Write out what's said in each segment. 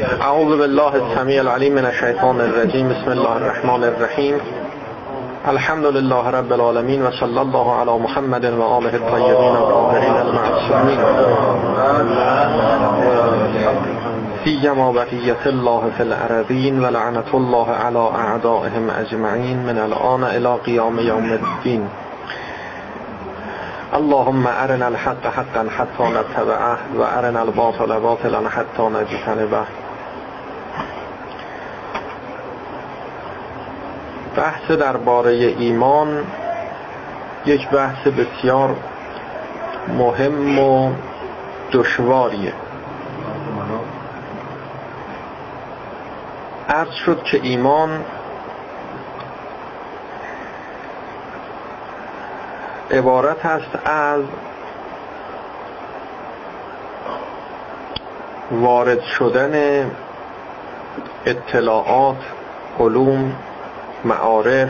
اعوذ بالله السمیع العلیم من الشیطان الرجیم. بسم الله الرحمن الرحیم. الحمد لله رب العالمین و صلی الله علی محمد و آله الطیبین الطاهرین المعصومین. سیما بقیت الله فی الارضین و لعنت الله علی اعدائهم اجمعین من الان الى قیام یوم الدین. اللهم ارنا الحق حقا حتى نتبعه و ارنا الباطل باطلا حتى نجتنبه. بحث درباره ایمان یک بحث بسیار مهم و دشواریه. عرض شد که ایمان عبارت است از وارد شدن اطلاعات علوم معارف.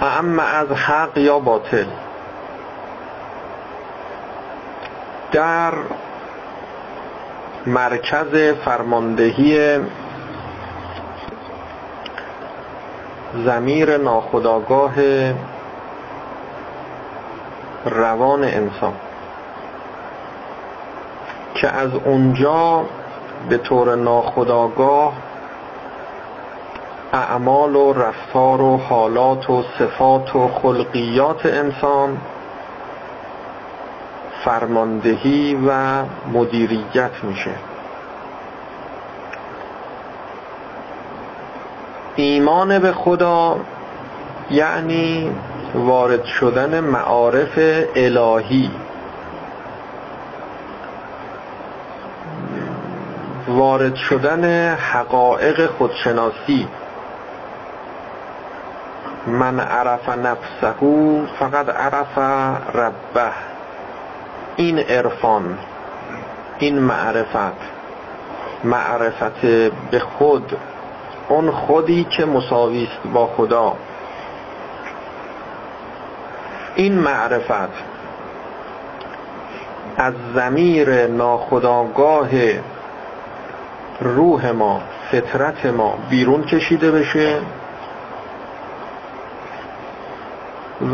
اما از حق یا باطل. در مرکز فرماندهی زمیر ناخداگاه روان انسان که از اونجا به طور ناخداگاه اعمال و رفتار و حالات و صفات و خلقیات انسان فرماندهی و مدیریت میشه. ایمان به خدا یعنی وارد شدن معارف الهی. وارد شدن حقایق خودشناسی. من عرف نفسه فقط عرف ربه. این عرفان این معرفت معرفت به خود اون خودی که مساوی است با خدا. این معرفت از زمیر ناخداگاه روح ما فطرت ما بیرون کشیده بشه.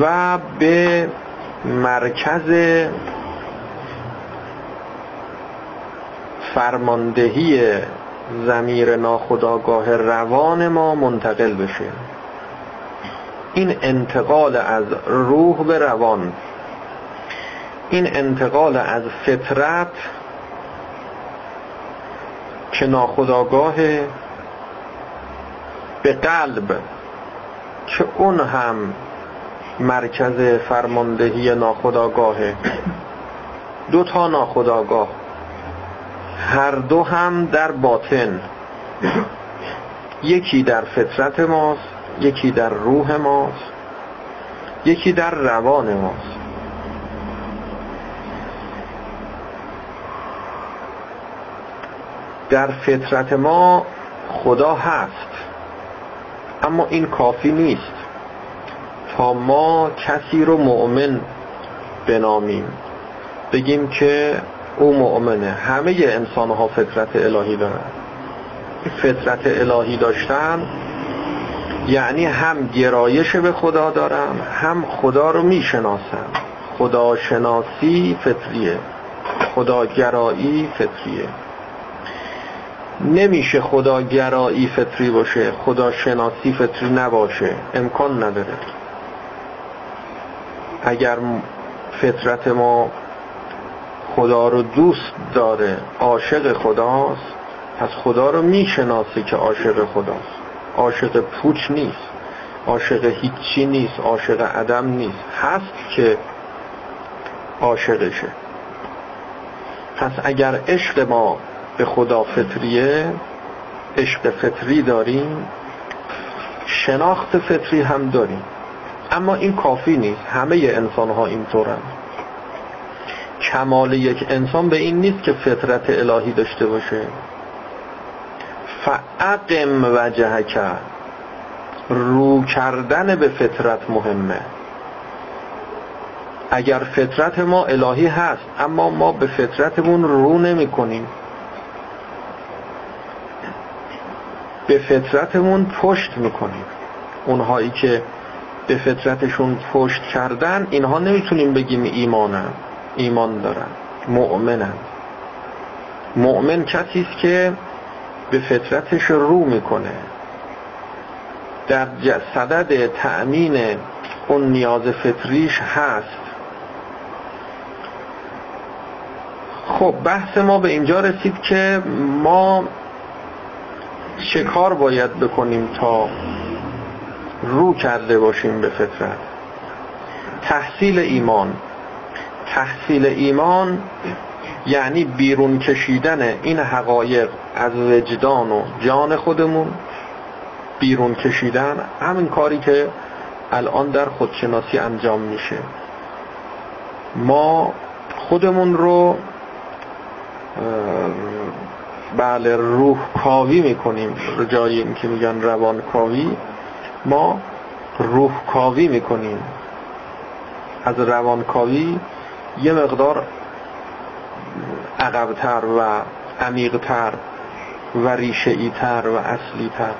و به مرکز فرماندهی زمیر ناخداگاه روان ما منتقل بشه. این انتقال از روح به روان. این انتقال از فطرت که ناخداگاه به قلب که اون هم مرکز فرماندهی ناخداگاهه دو تا ناخداگاه هر دو هم در باطن. یکی در فطرت ماست یکی در روح ماست یکی در روان ماست. در فطرت ما خدا هست اما این کافی نیست. ما کسی رو مؤمن بنامیم. بگیم که او مؤمنه. همه انسان ها فطرت الهی دارن. فطرت الهی داشتن یعنی هم گرایش به خدا دارن هم خدا رو می‌شناسن. خداشناسی فطریه. خداگرایی فطریه. نمیشه خداگرایی فطری باشه خداشناسی فطری نباشه. امکان نداره. اگر فطرت ما خدا رو دوست داره عاشق خداست پس خدا رو می‌شناسه که عاشق خداست. عاشق پوچ نیست عاشق هیچی نیست عاشق عدم نیست. هست که عاشقشه. پس اگر عشق ما به خدا فطریه عشق فطری داریم شناخت فطری هم داریم. اما این کافی نیست. همه انسان ها اینطورن. کمال یک انسان به این نیست که فطرت الهی داشته باشه. فعقم وجهک. رو کردن به فطرت مهمه. اگر فطرت ما الهی هست اما ما به فطرتمون رو نمی کنیم به فطرتمون پشت می‌کنیم. اونهایی که به فطرتشون پشت کردن اینها نمی‌تونیم بگیم ایمانن ایمان دارن مؤمنن. مؤمن کسی است که به فطرتش رو می‌کنه. در صدد تأمین اون نیاز فطریش هست. خب بحث ما به اینجا رسید که ما چه کار باید بکنیم تا رو کرده باشیم به فطرت. تحصیل ایمان. تحصیل ایمان یعنی بیرون کشیدن این حقایق از وجدان و جان خودمون بیرون کشیدن همین کاری که الان در خودشناسی انجام میشه. ما خودمون رو بله روح کاوی می‌کنیم. جای این که میگن روان کاوی ما روح کاوی می‌کنیم. از روان کاوی یه مقدار عقبتر و عمیقتر و ریشه تر و اصلی تر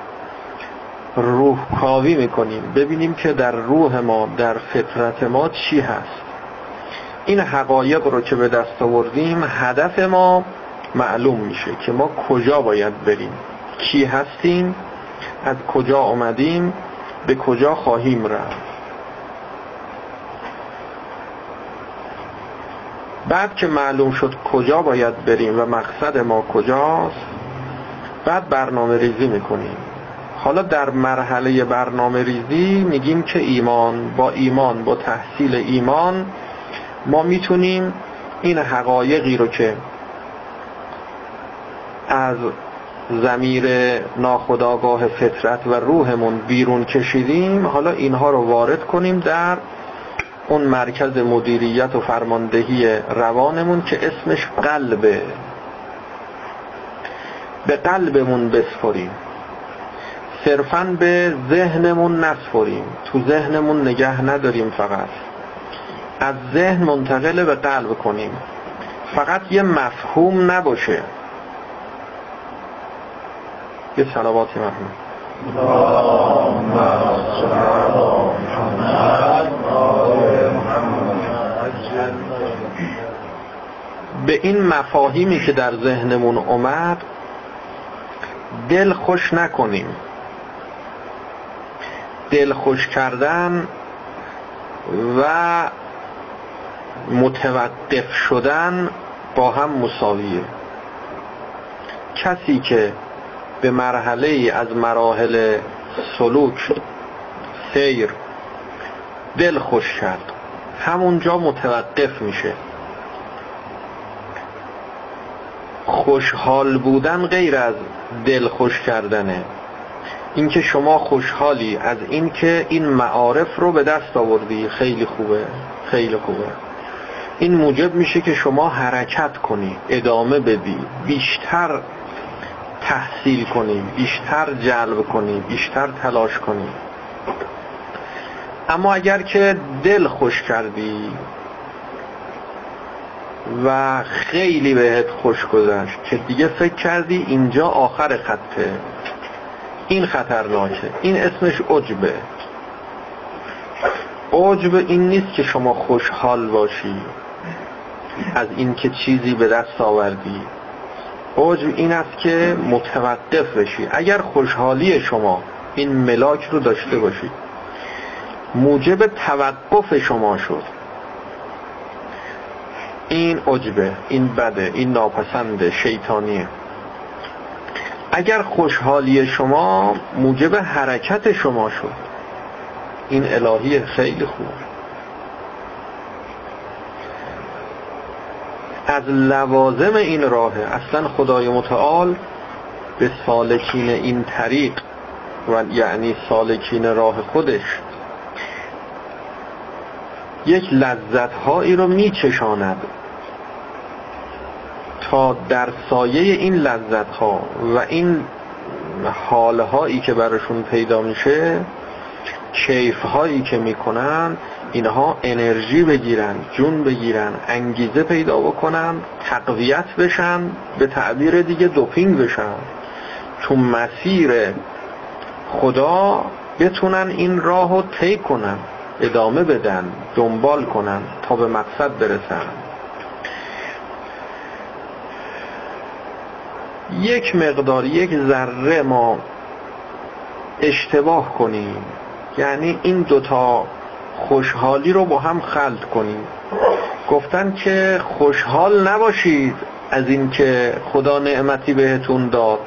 روح کاوی می‌کنیم. ببینیم که در روح ما در فطرت ما چی هست. این حقایق رو که به دست آوردیم هدف ما معلوم میشه که ما کجا باید بریم. کی هستیم؟ از کجا آمدیم؟ به کجا خواهیم رفت؟ بعد که معلوم شد کجا باید بریم و مقصد ما کجاست بعد برنامه ریزی می‌کنیم. حالا در مرحله برنامه ریزی میگیم که ایمان با ایمان با تحصیل ایمان ما می‌تونیم این حقایقی رو که از زمیر ناخداگاه فطرت و روحمون بیرون کشیدیم حالا اینها رو وارد کنیم در اون مرکز مدیریت و فرماندهی روانمون که اسمش قلبه. به قلبمون بسپریم. صرفا به ذهنمون نسپریم. تو ذهنمون نگه نداریم فقط. از ذهن منتقل به قلب کنیم. فقط یه مفهوم نباشه. یه سلواتی مرحوم به این مفاهیمی که در ذهنمون اومد دل خوش نکنیم. دل خوش کردن و متوقف شدن با هم مساویه. کسی که به مرحله از مراحل سلوک سیر دل خوش کرد. همونجا متوقف میشه. خوشحال بودن غیر از دل خوش کردنه. اینکه شما خوشحالی از اینکه این معارف رو به دست آوردی. خیلی خوبه خیلی خوبه. این موجب میشه که شما حرکت کنی ادامه بدی بیشتر تحصیل کنی بیشتر جلب کنی بیشتر تلاش کنی اما اگر که دل خوش کردی و خیلی بهت خوش گذشت که دیگه فکر کردی اینجا آخر خطه این خطرناکه این اسمش عجبه. عجب این نیست که شما خوشحال باشی از اینکه چیزی به دست آوردی. عجب این است که متوقف بشی. اگر خوشحالی شما این ملاک رو داشته باشی. موجب توقف شما شد. این عجبه این بده این ناپسنده شیطانیه. اگر خوشحالی شما موجب حرکت شما شد. این الهی خیلی خوب از لوازم این راه اصلا خدای متعال به سالکین این طریق و یعنی سالکین راه خودش یک لذت هایی رو میچشاند تا در سایه این لذت ها و این حالهایی که براشون پیدا میشه کیف هایی که می‌کنن اینها انرژی بگیرن جون بگیرن انگیزه پیدا بکنن تقویت بشن به تعبیر دیگه دوپینگ بشن. تو مسیر خدا بتونن این راه رو طی کنن ادامه بدن دنبال کنن تا به مقصد برسن. یک مقدار یک ذره ما اشتباه کنیم. یعنی این دوتا خوشحالی رو با هم خلط کنیم. گفتن که خوشحال نباشید از اینکه خدا نعمتی بهتون داد.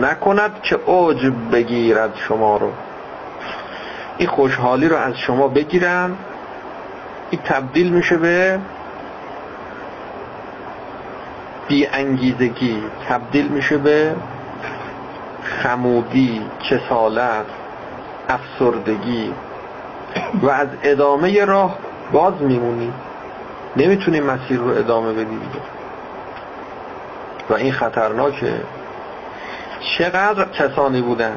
نکند که اوج بگیرد شما رو. این خوشحالی رو از شما بگیرن. این تبدیل میشه به بی انگیزگی تبدیل میشه به خمودی کسالت افسردگی. و از ادامه راه باز میمونی. نمی‌تونی مسیر رو ادامه بدی و این خطرناکه. چقدر کسانی بودن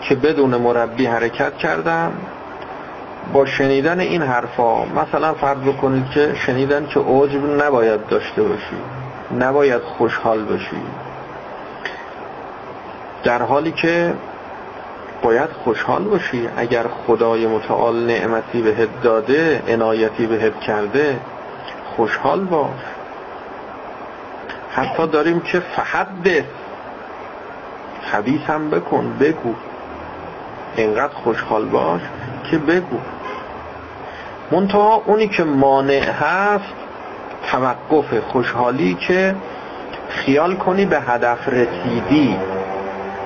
که بدون مربی حرکت کردن با شنیدن این حرفا مثلا فرض بکنید که شنیدن که عجب نباید داشته باشی نباید خوشحال باشی. در حالی که باید خوشحال باشی. اگر خدای متعال نعمتی بهت داده عنایتی بهت کرده خوشحال باش. حتی داریم که فحد حدیث هم بکن بگو. اینقدر خوشحال باش که بگو. منتها اونی که مانع هست توقف خوشحالی که خیال کنی به هدف رسیدی.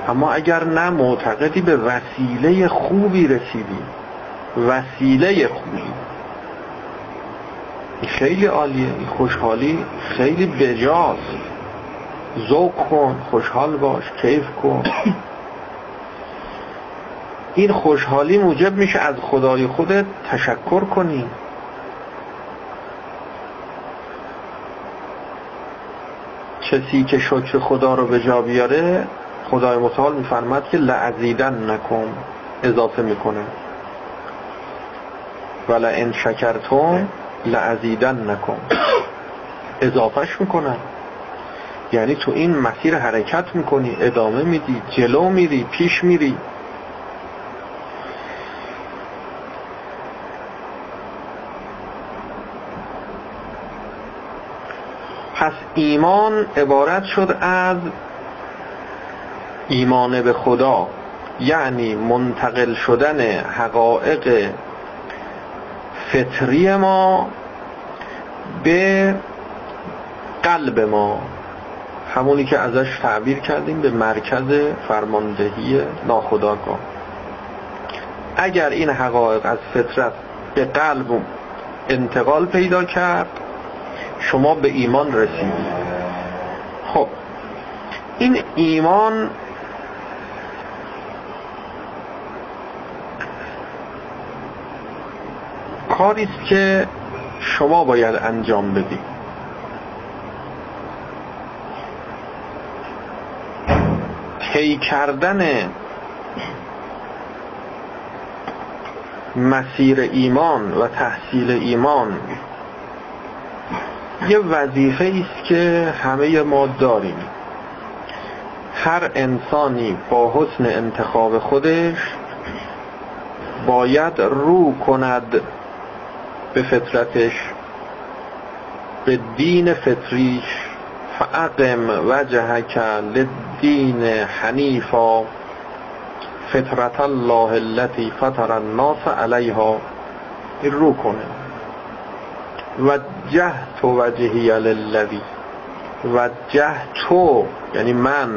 اما اگر نه معتقدی به وسیله خوبی رسیدی. وسیله خوبی. خیلی عالیه خوشحالی خیلی بجاست ذوق کن خوشحال باش کیف کن. این خوشحالی موجب میشه از خدای خودت تشکر کنی. کسی که شکر خدا رو به جا بیاره خدای متعال میفرماد که لعزیدن نکن اضافه می‌کنه. ولا ان شکرتم لعزیدن نکن. اضافهش می‌کنه. یعنی تو این مسیر حرکت می‌کنی ادامه میدی جلو میری پیش میری. پس ایمان عبارت شد از ایمان به خدا یعنی منتقل شدن حقایق فطری ما به قلب ما. همونی که ازش تعبیر کردیم به مرکز فرماندهی ناخداگاه اگر این حقایق از فطرت به قلب انتقال پیدا کرد شما به ایمان رسیدید خب این ایمان کاری است که شما باید انجام بدید طی کردن مسیر ایمان و تحصیل ایمان یه وظیفه است که همه ما داریم. هر انسانی با حسن انتخاب خودش باید رو کند به فطرتش به دین فطریش فاقم وجهک للدین حنیفا فطرت الله التي فطر الناس علیها رو کنه. وجهت وجهی للذی. تو یعنی من.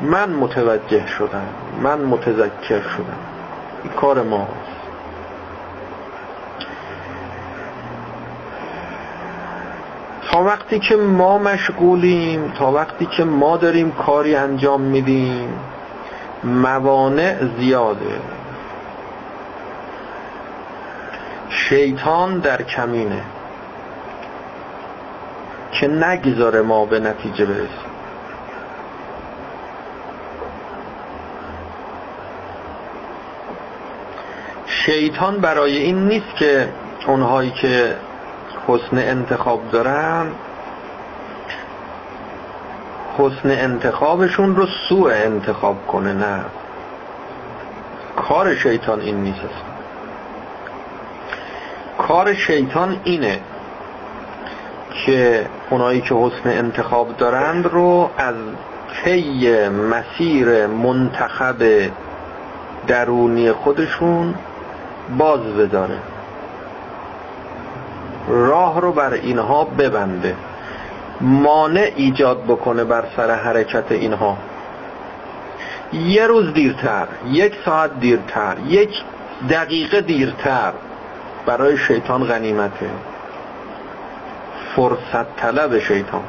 من متوجه شدم من متذکر شدم. این کار ما وقتی که ما مشغولیم تا وقتی که ما داریم کاری انجام میدیم موانع زیاده. شیطان در کمینه که نگذاره ما به نتیجه برسیم. شیطان برای این نیست که اونهایی که حسن انتخاب دارن حسن انتخابشون رو سوء انتخاب کنه نه. کار شیطان این نیست کار شیطان اینه که اونایی که حسن انتخاب دارند رو از طی مسیر منتخب درونی خودشون باز بداره راه رو بر اینها ببنده. مانع ایجاد بکنه بر سر حرکت اینها. یه روز دیرتر یک ساعت دیرتر یک دقیقه دیرتر. برای شیطان غنیمته. فرصت طلب شیطان.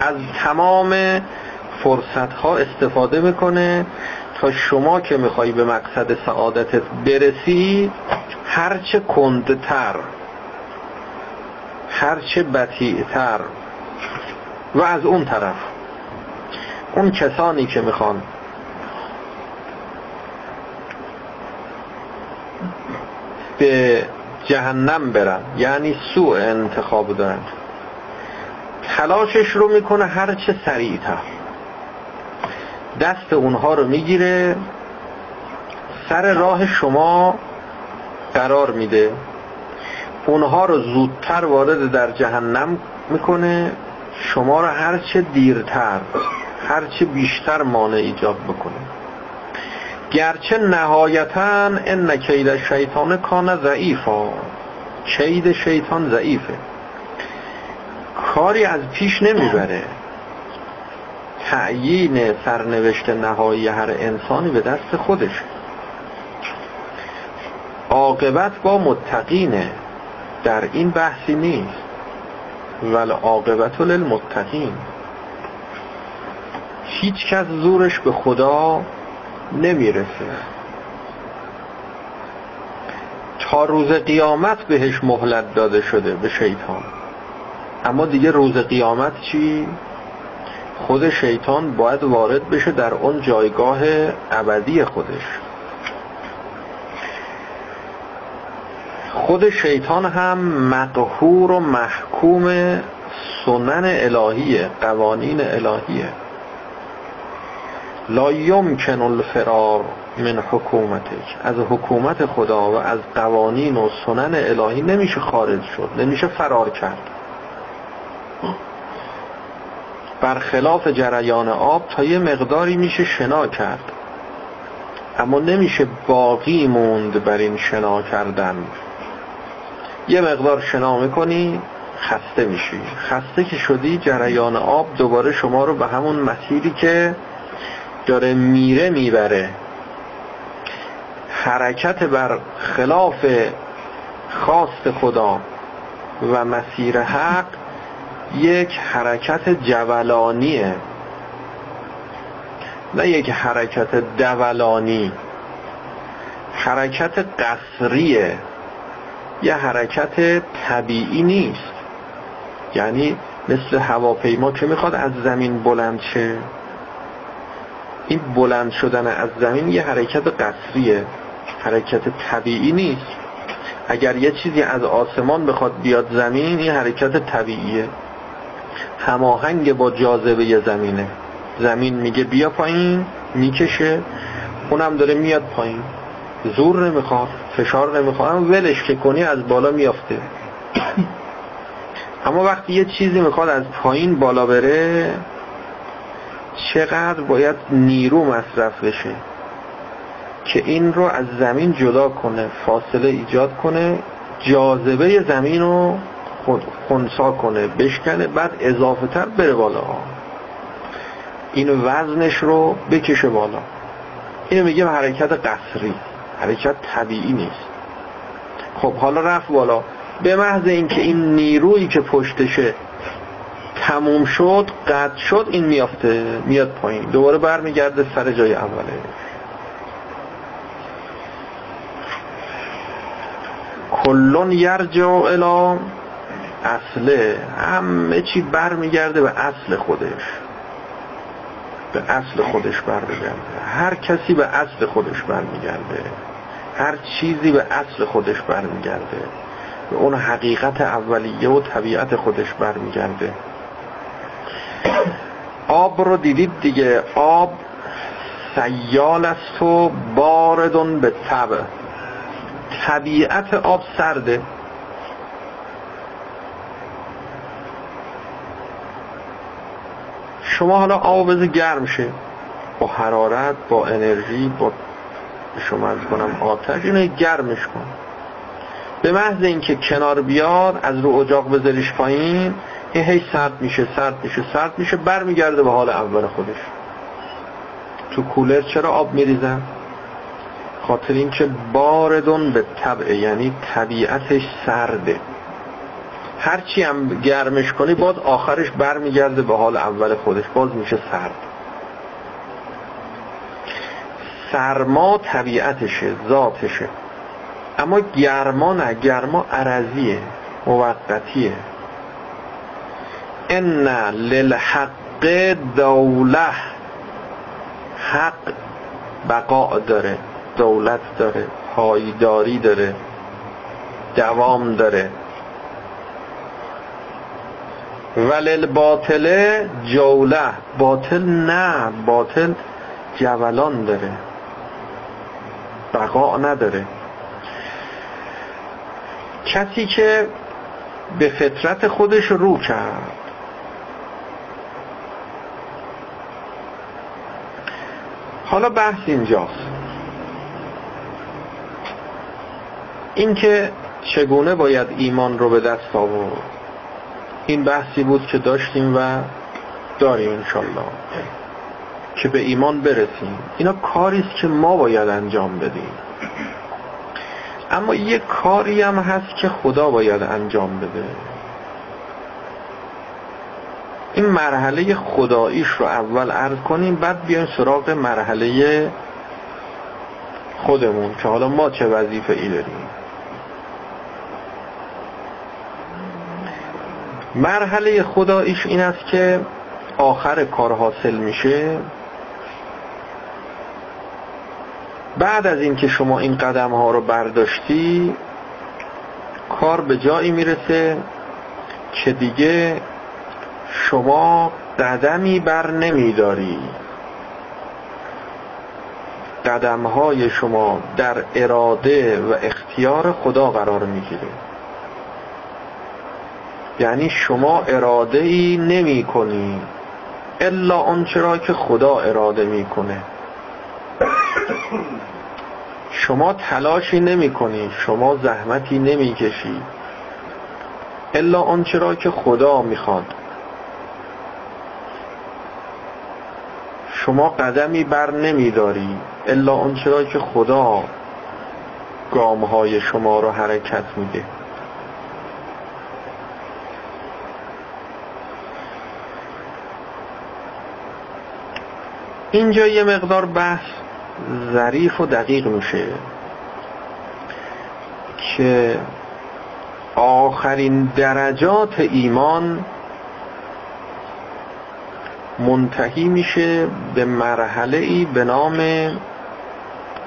از تمام فرصت ها استفاده می‌کنه تا شما که می‌خوای به مقصد سعادتت برسی هرچه کندتر. هرچه بطیعتر و از اون طرف. اون کسانی که می‌خوان به جهنم برن یعنی سوء انتخاب دارن تلاشش رو می‌کنه هرچه سریعتر. دست اونها رو می‌گیره سر راه شما قرار میده. اونها رو زودتر وارد در جهنم می‌کنه. شما رو هرچه دیرتر هرچه بیشتر مانع ایجاد بکنه گرچه نهایتا ان کید شیطان کان ضعیفا. کید شیطان ضعیفه. کاری از پیش نمی‌بره. تعیین سرنوشت نهایی هر انسانی به دست خودش عاقبت با متقینه. در این بحثی نیست. ول عاقبت للمتقین. هیچ کس زورش به خدا نمی‌رسه. تا روز قیامت بهش مهلت داده شده به شیطان. اما دیگه روز قیامت چی؟ خود شیطان باید وارد بشه در اون جایگاه ابدی خودش. خود شیطان هم مقهور و محکوم سنن الهیه قوانین الهیه. لا یمکن الفرار من حکومتش از حکومت خدا و از قوانین و سنن الهی نمیشه خارج شد نمیشه فرار کرد. برخلاف جریان آب تا یه مقداری میشه شنا کرد. اما نمیشه باقی موند بر این شنا کردن. یه مقدار شنا می‌کنی خسته میشی. خسته که شدی جریان آب دوباره شما رو به همون مسیری که داره میره می‌بره. حرکت بر خلاف خواست خدا و مسیر حق یک حرکت جولانیه. نه یک حرکت دولانی. حرکت قصریه. یه حرکت طبیعی نیست. یعنی مثل هواپیما که می‌خواد از زمین بلند شه. این بلند شدن از زمین یه حرکت قصریه. حرکت طبیعی نیست. اگر یه چیزی از آسمان بخواد بیاد زمین این حرکت طبیعیه. هماهنگ با جاذبه زمینه. زمین میگه بیا پایین می‌کشه اونم داره میاد پایین. زور نمی‌خواد. فشار نمی‌خواد اما ولش که کنی از بالا میافته. اما وقتی یه چیزی می‌خواد از پایین بالا بره چقدر باید نیرو مصرف بشه که این رو از زمین جدا کنه فاصله ایجاد کنه جاذبه زمین رو خونسا کنه بشکنه بعد اضافه تر بره بالا. این وزنش رو بکشه بالا. اینو میگه حرکت قصری. حرکت طبیعی نیست. خب حالا رفت بالا. به محض اینکه این نیرویی که پشتشه تموم شد قطع شد این میافته میاد پایین. دوباره برمیگرده سر جای اوله. کلون یرجع الى اصله. همه چی برمیگرده به اصل خودش. به اصل خودش برمیگرده. هر کسی به اصل خودش برمیگرده. هر چیزی به اصل خودش برمیگرده. به اون حقیقت اولیه و طبیعت خودش برمیگرده. آب رو دیدید دیگه؟ آب سیال است و باردون به طبع طبیعت آب سرده. شما حالا آب بذار گرم شه. با حرارت با انرژی با شما از کنم آتش اینو گرمش کن. به محض اینکه کنار بیاد از رو اجاق بذاریش پایین این هی سرد میشه سرد میشه سرد میشه برمیگرده به حال اول خودش. تو کولر چرا آب میریزن؟ خاطر اینکه باردون به طبع یعنی طبیعتش سرده. هرچی هم گرمش کنی باز آخرش برمیگرده به حال اول خودش باز میشه سرد. سرما طبیعتشه ذاتشه اما گرما نه گرما عرضیه موقتیه. ان للحق دوله. حق بقا داره دولت داره پایداری داره دوام داره. ولل باطله جوله. باطل نه باطل جولان داره. بقا نداره. کسی که به فطرت خودش رو کرد. حالا بحث اینجاست. اینکه چگونه باید ایمان رو به دست آورد. این بحثی بود که داشتیم و داریم انشالله که به ایمان برسیم. اینا کاریست که ما باید انجام بدیم. اما یه کاری هم هست که خدا باید انجام بده. این مرحله خداییش رو اول عرض کنیم بعد بیایم سراغ مرحله خودمون که حالا ما چه وظیفه ای داریم. مرحله خداییش این است که آخر کار حاصل میشه. بعد از اینکه شما این قدم ها رو برداشتی کار به جایی می‌رسه که دیگه شما قدمی بر نمیداری. قدم های شما در اراده و اختیار خدا قرار می‌گیره. یعنی شما اراده ای نمی کنی الا آنچه که خدا اراده می‌کنه. شما تلاشی نمی کنی شما زحمتی نمی کشی الا آنچه را که خدا می‌خواد. شما قدمی بر نمیداری الا آنچه را که خدا گامهای شما رو حرکت میده. اینجا یه مقدار بحث ظریف و دقیق میشه که آخرین درجات ایمان منتهی میشه به مرحله ای به نام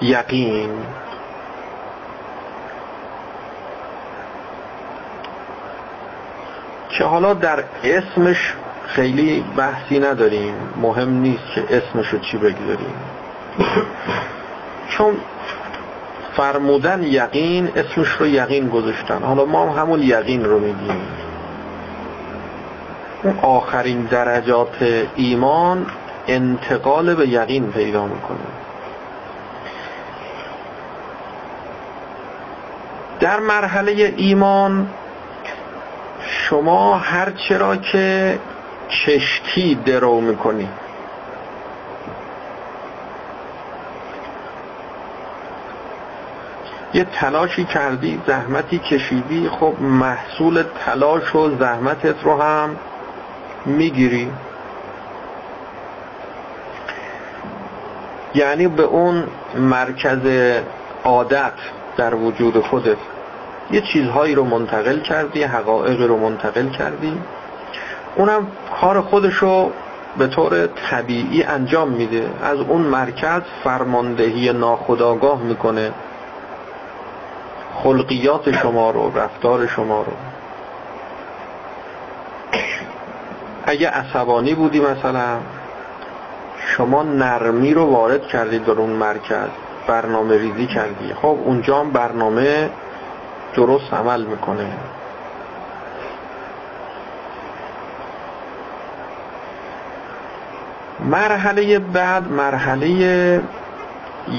یقین. که حالا در اسمش خیلی بحثی نداریم. مهم نیست که اسمش رو چی بگذاریم. چون فرمودن یقین اسمش رو یقین گذاشتن. حالا ما هم همون یقین رو میگیم. اون آخرین درجات ایمان انتقال به یقین پیدا می‌کنه. در مرحله ایمان شما هر چرا که کشتی درو می‌کنی یه تلاشی کردی زحمتی کشیدی خب محصول تلاش و زحمتت رو هم می‌گیری. یعنی به اون مرکز عادت در وجود خودت یه چیزهایی رو منتقل کردی حقایق رو منتقل کردی. اونم کار خودشو به طور طبیعی انجام میده. از اون مرکز فرماندهی ناخداگاه می‌کنه. خلقیات شما رو رفتار شما رو. اگه عصبانی بودی مثلا شما نرمی رو وارد کردید در اون مرکز برنامه ریزی کردی. خب اونجا هم برنامه درست عمل می‌کنه. مرحله بعد مرحله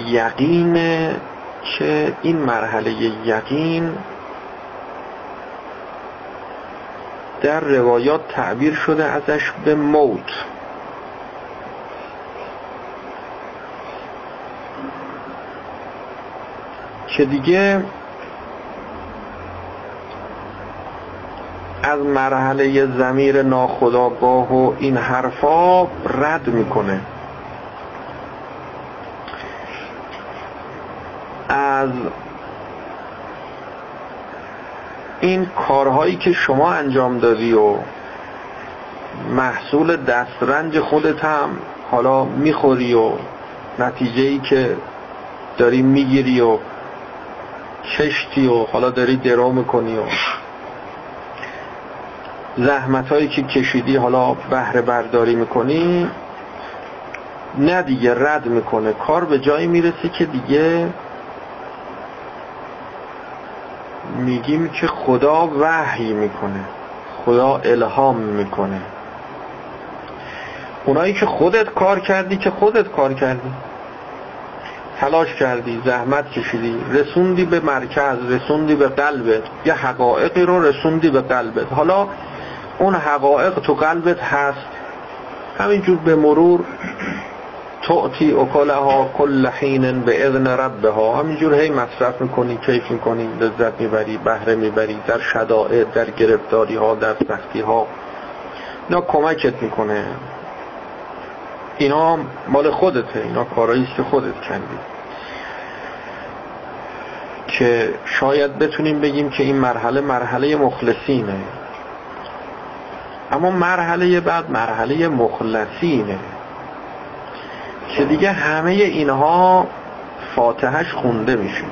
یقین که این مرحله یقین در روایات تعبیر شده ازش به موت. که دیگه از مرحله زمیر ناخداگاه و این حرفا رد می‌کنه. از این کارهایی که شما انجام دادی و محصول دسترنج خودت هم حالا می‌خوری و نتیجه که داری می‌گیری و کشتی و حالا داری درو می‌کنی و زحمت هایی که کشیدی حالا بهره برداری می‌کنی نه دیگه رد می‌کنه. کار به جایی می‌رسه که دیگه میگیم که خدا وحی می‌کنه. خدا الهام می‌کنه. اونایی که خودت کار کردی که خودت کار کردی. تلاش کردی زحمت کشیدی رسوندی به مرکز رسوندی به قلبت. یه حقایقی رو رسوندی به قلبت. حالا اون حقایق تو قلبت هست. همینجور به مرور تعطی اکلها کل حین به اذن ربها همینجور هی مصرف می‌کنی کیف می‌کنی لذت می‌بری بهره می‌بری در شدائد در گرفتاری ها در سختی ها اینا کمکت می‌کنه. اینا مال خودته اینا کارایی که خودت کردی که شاید بتونیم بگیم که این مرحله مرحله مخلصینه. اما مرحله بعد مرحله مخلصینه. که دیگه همه اینها فاتحش خونده میشه.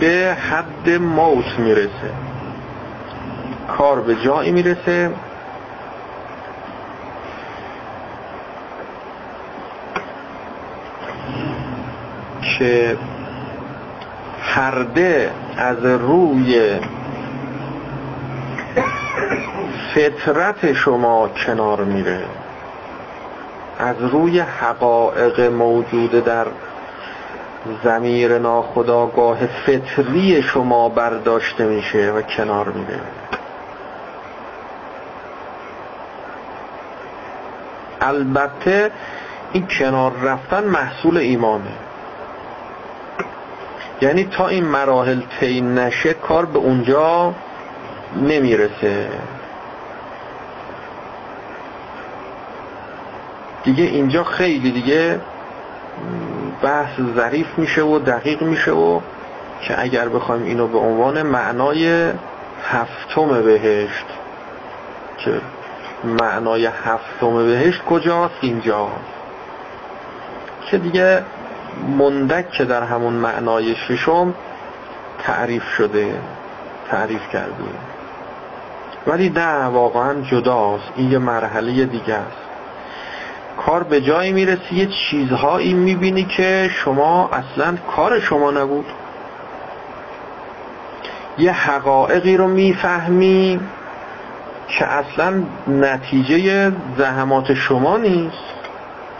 به حد موت می‌رسه. کار به جایی می‌رسه. که پرده از روی فطرت شما کنار میره. از روی حقایق موجود در زمیر ناخداگاه فطری شما برداشته میشه و کنار میره البته این کنار رفتن محصول ایمانه. یعنی تا این مراحل طی نشه کار به اونجا نمی‌رسه. دیگه اینجا خیلی دیگه بحث ظریف میشه و دقیق میشه و که اگر بخوایم اینو به عنوان معنای هفتم بهشت که معنای هفتم بهشت کجاست؟ اینجا. که دیگه مندک که در همون معنای ششم تعریف شده تعریف کردیم ولی نه واقعا جداست. این یه مرحله دیگه است. کار به جایی می‌رسی یه چیزهایی می‌بینی که شما اصلا کار شما نبود. یه حقایقی رو می‌فهمی که اصلا نتیجه زحمات شما نیست.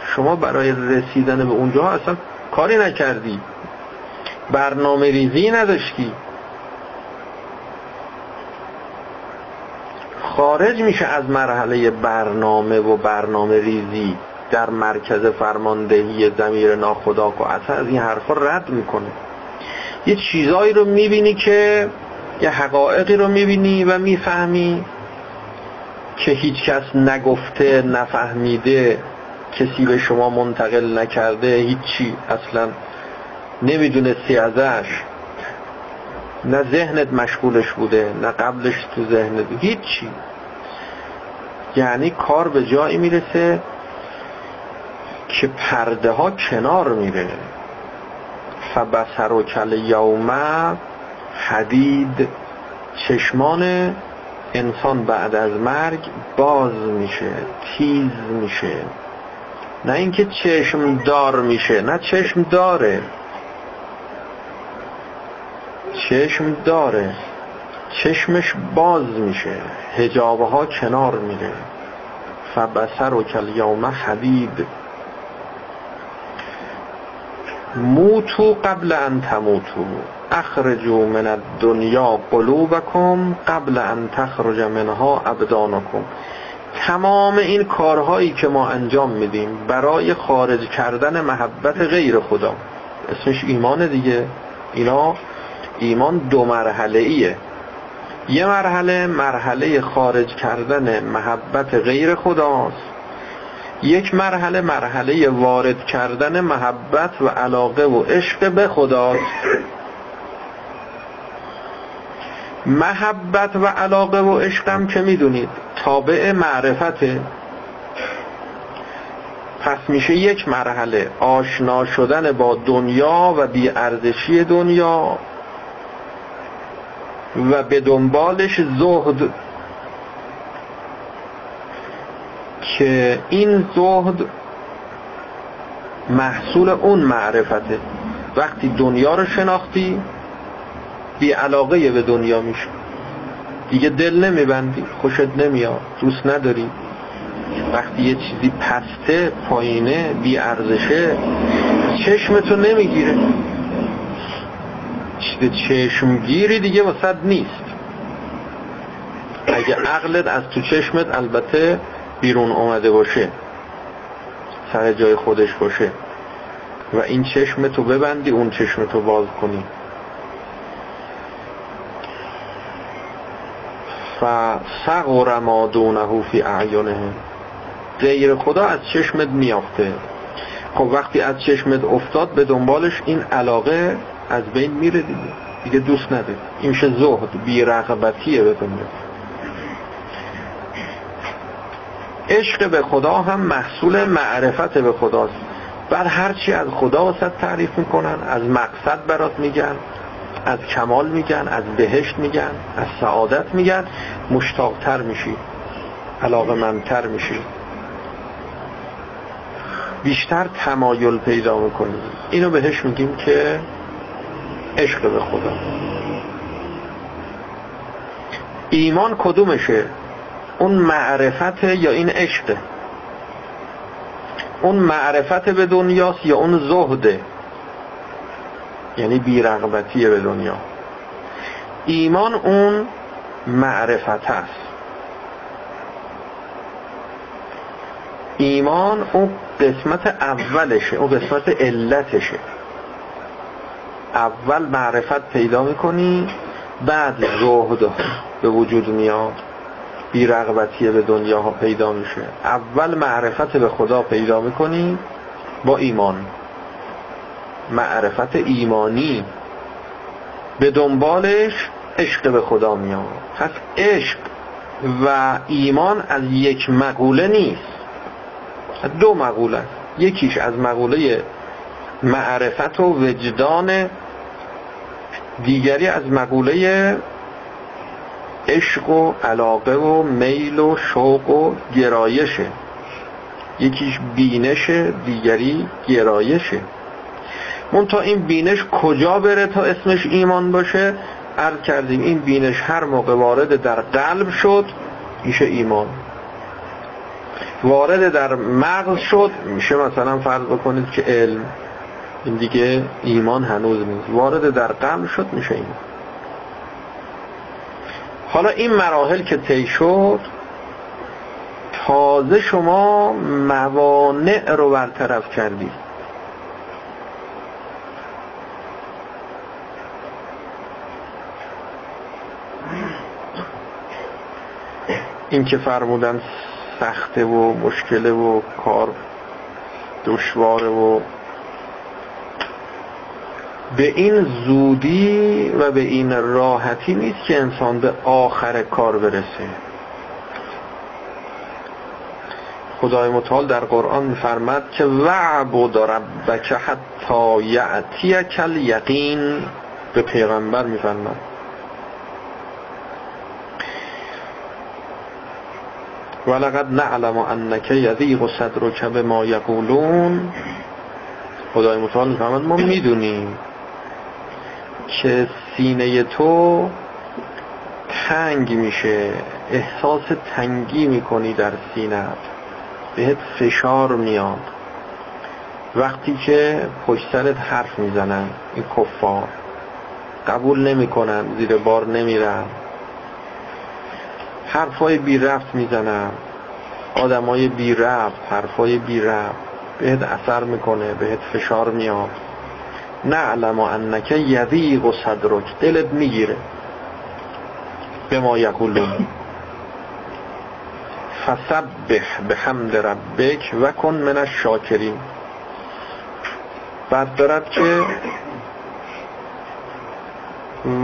شما برای رسیدن به اونجا اصلا کاری نکردی. برنامه ریزی نداشتی. خارج میشه از مرحله برنامه و برنامه ریزی. در مرکز فرماندهی زمیر ناخداگ و اصلا از این حرفا رد می‌کنه. یه چیزایی رو می‌بینی که یه حقایقی رو می‌بینی و می‌فهمی که هیچ کس نگفته نفهمیده کسی به شما منتقل نکرده هیچی. اصلا نمی‌دونستی ازش. نه ذهنت مشغولش بوده نه قبلش تو ذهنت. هیچی. یعنی کار به جایی می‌رسه که پرده ها کنار میره فبسر و کل یومه حدید چشمان انسان بعد از مرگ باز میشه تیز میشه. نه اینکه چشم دار میشه نه چشم داره. چشم داره. چشمش باز میشه. هجابه ها کنار میره. فبسر و کلیوم حدید موتو قبل ان تموتو. اخرجو من الدنیا قلوبکم قبل ان تخرج منها ابدانکم. تمام این کارهایی که ما انجام میدیم برای خارج کردن محبت غیر خدا. اسمش ایمان دیگه. اینا ایمان دو مرحله ایه یه مرحله مرحله خارج کردن محبت غیر خداست. یک مرحله مرحله وارد کردن محبت و علاقه و عشق به خداست محبت و علاقه و عشقم که می‌دونید تابع معرفته. پس میشه یک مرحله آشنا شدن با دنیا و بیارزشی دنیا و به دنبالش زهد که این زهد محصول اون معرفته. وقتی دنیا رو شناختی بی علاقه به دنیا میشه دیگه دل نمیبندی خوشت نمیاد دوست نداری. وقتی یه چیزی پسته پایینه بی ارزشه چشمتو نمی‌گیره. چیز چشمگیری دیگه وسط نیست. اگه عقلت از تو چشمت البته بیرون اومده باشه سر جای خودش باشه و این چشمتو ببندی اون چشمتو باز کنی. فصغر ما دونه فی اعینه. غیر خدا از چشمت میافته. خب وقتی از چشمت افتاد به دنبالش این علاقه از بین میره دیگه. دیگه دوست نده این میشه زهد بی رغبتیه به دنیا. عشق به خدا هم محصول معرفت به خداست. بر هرچی از خدا واسه تعریف می‌کنن از مقصد برات میگن از کمال میگن از بهشت میگن از سعادت میگن مشتاقتر میشی علاقه منتر میشی. بیشتر تمایل پیدا می‌کنی. اینو بهش میگیم که عشق به خدا. ایمان کدومشه؟ اون معرفت یا این عشقه اون معرفت به دنیاست یا اون زهده یعنی بیرغبتیه به دنیا. ایمان اون معرفت است. ایمان اون قسمت اولشه اون قسمت علتشه. اول معرفت پیدا می‌کنی بعد زهد به وجود میاد. بیرغبتی به دنیا ها پیدا میشه. اول معرفت به خدا پیدا می‌کنی با ایمان. معرفت ایمانی به دنبالش عشق به خدا میاد پس عشق و ایمان از یک مقوله نیست. دو مقوله. یکیش از مقوله معرفت و وجدان دیگری از مقوله عشق و علاقه و میل و شوق و گرایشه. یکیش بینش دیگری گرایشه. تا این بینش کجا بره تا اسمش ایمان باشه؟ عرض کردیم این بینش هر موقع وارد در قلب شد میشه ایمان. وارد در مغز شد میشه مثلا فرض بکنید که علم. این دیگه ایمان هنوز نیست. وارد در قلب شد میشه ایمان. حالا این مراحل که طی شد تازه شما موانع رو برطرف کردید. این که فرمودن سخته و مشکله و کار دشواره و به این زودی و به این راحتی نیست که انسان به آخر کار برسه. خدای متعال در قرآن میفرمد که وعبد ربک حتی یعتی کل یقین به پیغمبر میفرمد ولقد نعلم انک یضیق صدرک بما یقولون خدای متعال میفرمد ما می‌دونیم که سینه تو تنگ میشه. احساس تنگی می‌کنی در سینت بهت فشار میاد. وقتی که پشت سرت حرف می‌زنن این کفار قبول نمی‌کنن زیر بار نمیرن. حرفای بی ربط می‌زنن. آدمای بی ربط حرفای بی ربط بهت اثر می‌کنه بهت فشار میاد. نعلم انک یضیق صدرک. دلت می‌گیره. به ما یقولون فسبح به حمد ربک و کن من الشاکرین. بعد دارد که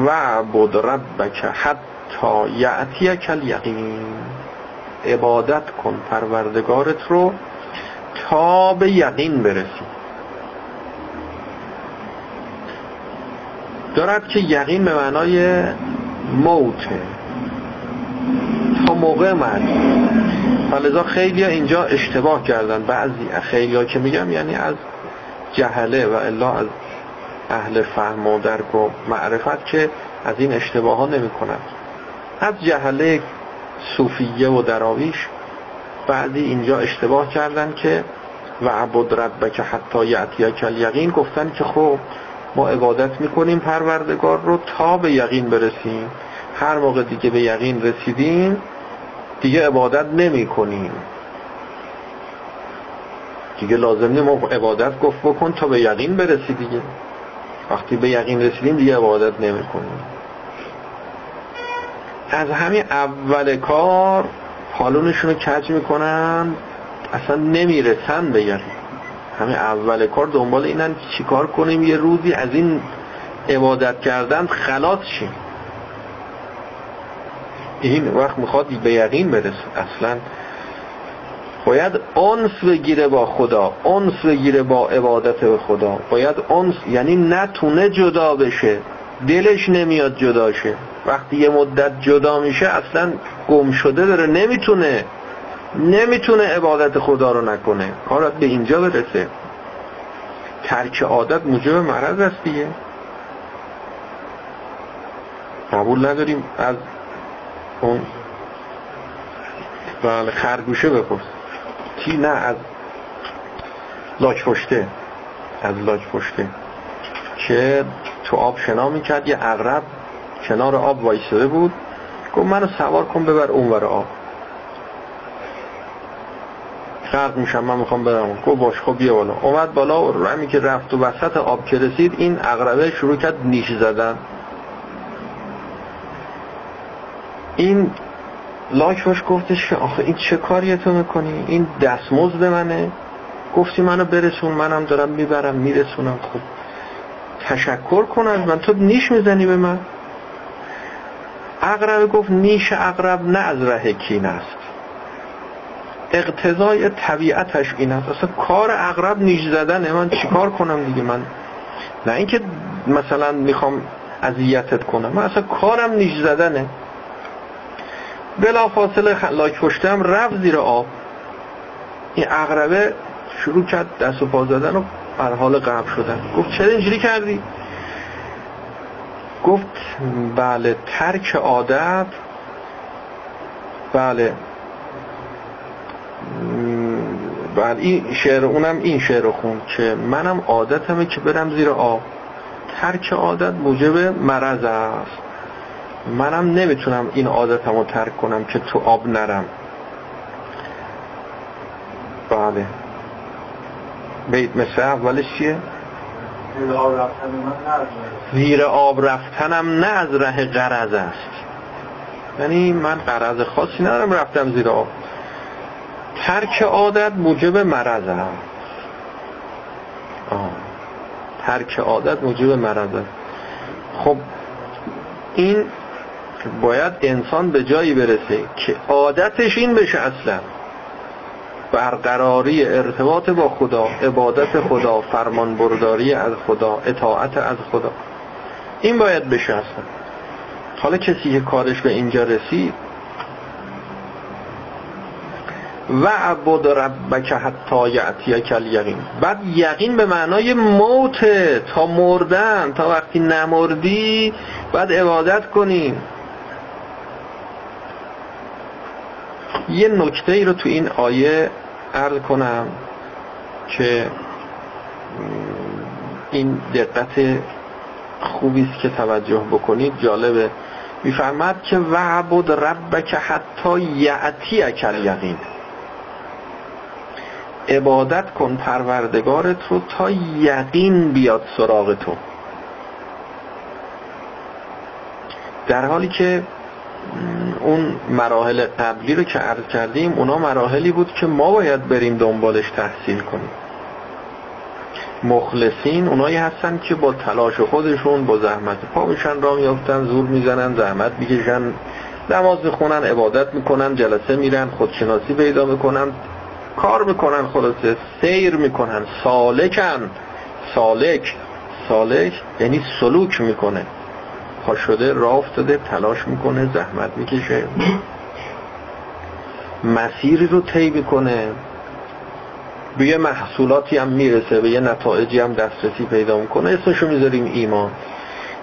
وعبد ربک حتی یعتی کل یقین عبادت کن پروردگارت رو تا به یقین برسی. دارد که یقین به معنای موته. تا موقع مرگ. فلذا خیلی اینجا اشتباه کردن. بعضی خیلی که میگم یعنی از جهله و الا از اهل فهم و درک و معرفت که از این اشتباه ها نمی کنن. از جهله صوفیه و دراویش بعضی اینجا اشتباه کردن که و عبد ربک حتی یعتی کل یقین گفتن که خب ما عبادت می‌کنیم پروردگار رو تا به یقین برسیم. هر موقع دیگه به یقین رسیدیم دیگه عبادت نمی کنیم دیگه لازم نیست ما عبادت گفت بکن تا به یقین برسی دیگه. وقتی به یقین رسیدیم دیگه عبادت نمی کنیم از همین اول کار پالونشون رو کج می‌کنن اصلا نمی‌رسن به یقین. همین اول کار دنبال اینن چیکار کنیم یه روزی از این عبادت کردن خلاص شیم. این وقت می‌خواد به یقین برسه. اصلا باید انس بگیره با خدا انس بگیره با عبادت به خدا. باید انس یعنی نتونه جدا بشه. دلش نمیاد جدا شه. وقتی یه مدت جدا میشه اصلا گم شده داره نمی‌تونه نمی‌تونه عبادت خدا رو نکنه. کارت به اینجا برسه. ترک عادت موجب مرض است دیگه. قبول نداریم از اون بله خرگوشه بپرس. تی نه از لاک پشته. از لاک پشته. که تو آب شنا می‌کرد یه اغرب کنار آب وایساده بود. گفت منو سوار کن ببر اونور آب. غرق میشم من می‌خوام برم گفت باش خب بیا بالا. اومد بالا و رمی که رفت و وسط آب که رسید این اغربه شروع کرد نیش زدن. این لاک باش گفتش که آخه این چه کاری تو می‌کنی؟ این دستمزد منه. گفتی منو برسون منم دارم می‌برم میرسونم. خب تشکر کن از من تو نیش می‌زنی به من؟ اقرب گفت نیش اقرب نه از ره کین است. اقتضای طبیعتش این است. اصلا کار اقرب نیش زدنه. من چیکار کنم دیگه من؟ نه اینکه مثلا می‌خوام اذیتت کنم. من اصلا کارم نیش زدنه. بلا فاصله لاک پشتم رفت زیر آب. این اقربه شروع کرد دست و پا زدن و بر حال قبل شدن. گفت چرا اینجوری کردی؟ گفت بله ترک عادت. بله. بله این شعر اونم این شعر خون که منم عادتمه که برم زیر آب. ترک عادت موجب مرض است. منم نمی‌تونم این عادتم رو ترک کنم که تو آب نرم. بله. بیت مثل اولش چیه؟ زیر آب رفتنم نه از ره قرض است. یعنی من قرض خاصی ندارم رفتم زیر آب. ترک عادت موجب مرض است. ترک عادت موجب مرض است. خب این باید انسان به جایی برسه که عادتش این بشه اصلا. برقراری ارتباط با خدا عبادت خدا فرمان برداری از خدا اطاعت از خدا. این باید بشه اصلا. حالا کسی که کارش به اینجا رسید و عبد ربک حتی یعطی کل یقین بعد یقین به معنای موت تا مردن تا وقتی نمردی بعد عبادت کنیم یه نکته ای رو تو این آیه عرض کنم که این دقت خوبی است که توجه بکنید. جالبه. میفرماد که وعبد ربک حتی یعتی اکل یقین عبادت کن پروردگارت رو تا یقین بیاد سراغ تو. در حالی که اون مراحل قبلی رو که عرض کردیم اونا مراحلی بود که ما باید بریم دنبالش تحصیل کنیم. مخلصین اونایی هستن که با تلاش خودشون با زحمت پا میشن را میافتن زور می‌زنن زحمت می‌کشن نماز می‌خونن عبادت می‌کنن جلسه میرن خودشناسی پیدا می‌کنن. کار می‌کنن خلاصه سیر می‌کنن سالکن. سالک. سالک یعنی سلوک می‌کنه. پا شده راه افتاده تلاش می‌کنه زحمت می‌کشه. مسیری رو طی می‌کنه. به یه محصولاتی هم می‌رسه به یه نتایجی هم دسترسی پیدا می‌کنه. اسمشو می‌ذاریم ایمان.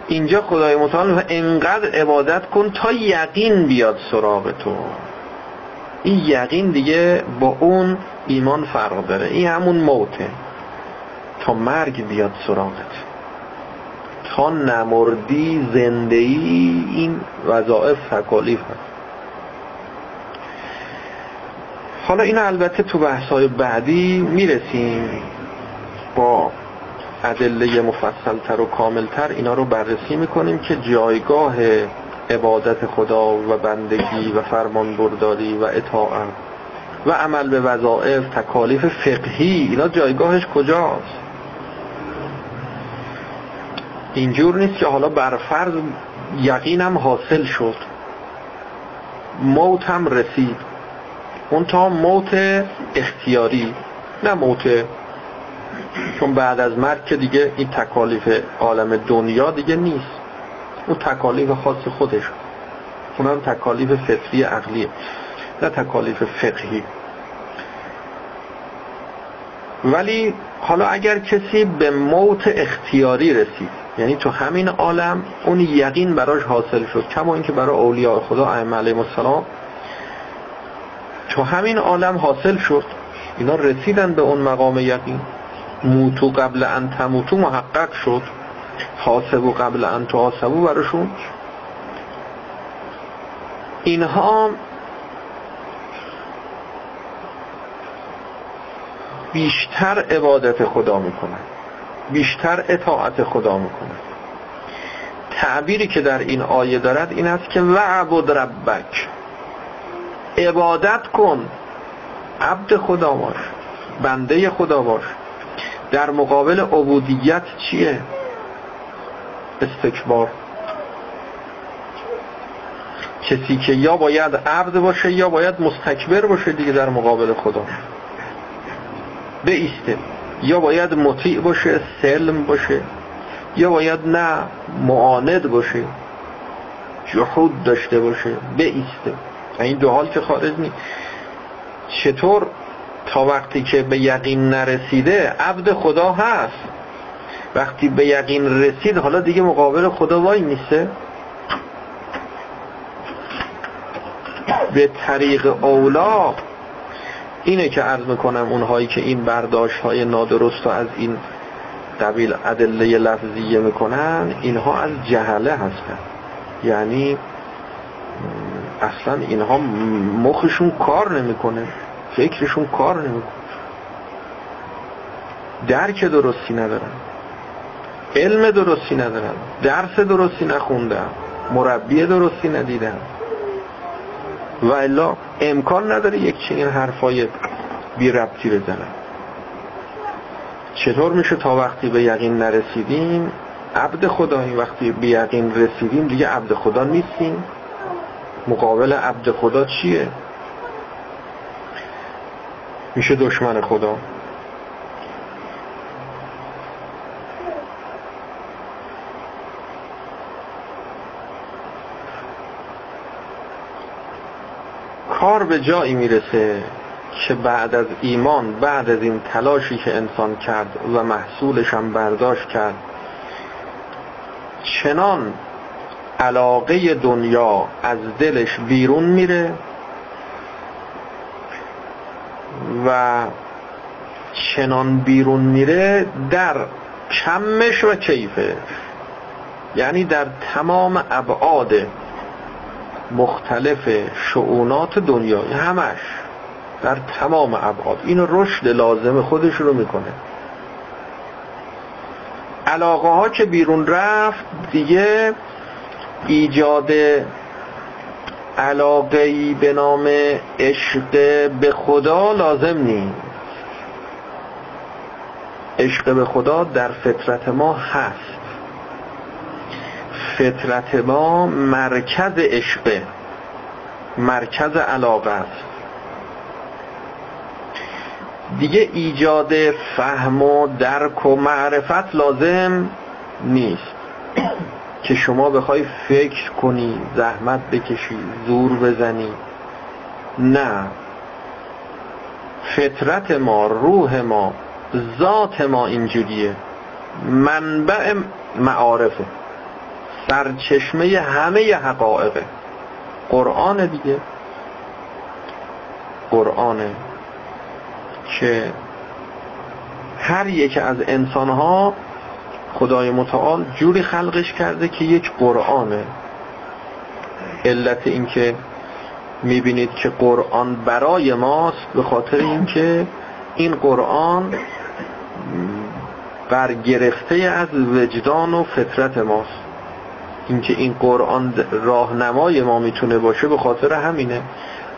اینجا خدای متعال انقدر عبادت کن تا یقین بیاد سراغ تو. این یقین دیگه با اون ایمان فرق داره. این همون موته. تا مرگ بیاد سراغت. تا نمردی زندگی این وظائف تکالیف هست. حالا این البته تو بحثای بعدی می‌رسیم. با ادله مفصلتر و کاملتر اینا رو بررسی می‌کنیم که جایگاه عبادت خدا و بندگی و فرمان برداری و اطاعت. و عمل به وظائف تکالیف فقهی. اینا جایگاهش کجاست؟ اینجور نیست که حالا بر فرض یقینم حاصل شد. موت هم رسید. اون تا موت اختیاری نه موت چون بعد از مرگ که دیگه این تکالیف عالم دنیا دیگه نیست. اون تکالیف خاص خودش. اونم تکالیف فطری عقلیه نه تکالیف فقهی. ولی حالا اگر کسی به موت اختیاری رسید یعنی تو همین عالم اون یقین براش حاصل شد کما اینکه برای اولیاء خدا ائمه علیهم السلام تو همین عالم حاصل شد. اینا رسیدن به اون مقام یقین. موتو قبل ان تموتو محقق شد. حاسبو قبل ان تحاسبو براشون. اینها بیشتر عبادت خدا می‌کنن. بیشتر اطاعت خدا می‌کنن. تعبیری که در این آیه دارد این است که وعبد ربک. عبادت کن. عبد خدا باش. بنده خدا باش. در مقابل عبودیت چیه؟ استکبار. کسی که یا باید عبد باشه یا باید مستکبر باشه دیگه در مقابل خدا. ایسته یا باید مطیع باشه سلم باشه. یا باید نه معاند باشه. جهود داشته باشه. ایسته این دو حال که خارج نیست. چطور تا وقتی که به یقین نرسیده عبد خدا هست. وقتی به یقین رسید حالا دیگه مقابل خدا وای نیسته به طریق اولا اینه که عرض می‌کنم اونهایی که این برداشت های نادرست از این قبیل ادله لفظیه می‌کنن اینها از جهله هستن. یعنی اصلا اینها مخشون کار نمی‌کنه فکرشون کار نمی‌کنه. درک درستی ندارن. علم درستی ندارن درس درستی نخوندن مربی درستی ندیدن و الا امکان نداره یک چنین حرفای بی ربطی بزنن چطور میشه تا وقتی به یقین نرسیدیم؟ عبد خدایی وقتی به یقین رسیدیم دیگه عبد خدا نیستیم. مقابل عبد خدا چیه؟ میشه دشمن خدا؟ کار به جایی می‌رسه که بعد از ایمان بعد از این تلاشی که انسان کرد و محصولش هم برداشت کرد چنان علاقه دنیا از دلش بیرون میره و چنان بیرون میره در کمش و کیفش یعنی در تمام ابعاد مختلف شعونات دنیا همش در تمام ابعاد. این رشد لازم خودش رو می‌کنه. علاقه ها که بیرون رفت دیگه ایجاد علاقه به نام عشق به خدا لازم نیست. عشق به خدا در فطرت ما هست. فطرت ما مرکز عشقه مرکز علاقه است. دیگه ایجاد فهم و درک و معرفت لازم نیست. که شما بخوای فکر کنی زحمت بکشی زور بزنی. نه. فطرت ما روح ما ذات ما اینجوریه. منبع معارفه. سرچشمه همه حقائقه. قرآن دیگه. قرآنه که هر یک از انسانها خدای متعال جوری خلقش کرده که یک قرآنه. علت اینکه می‌بینید که قرآن برای ماست به خاطر اینکه این قرآن برگرفته از وجدان و فطرت ماست. اینکه این قرآن راهنمای ما می‌تونه باشه به خاطر همینه.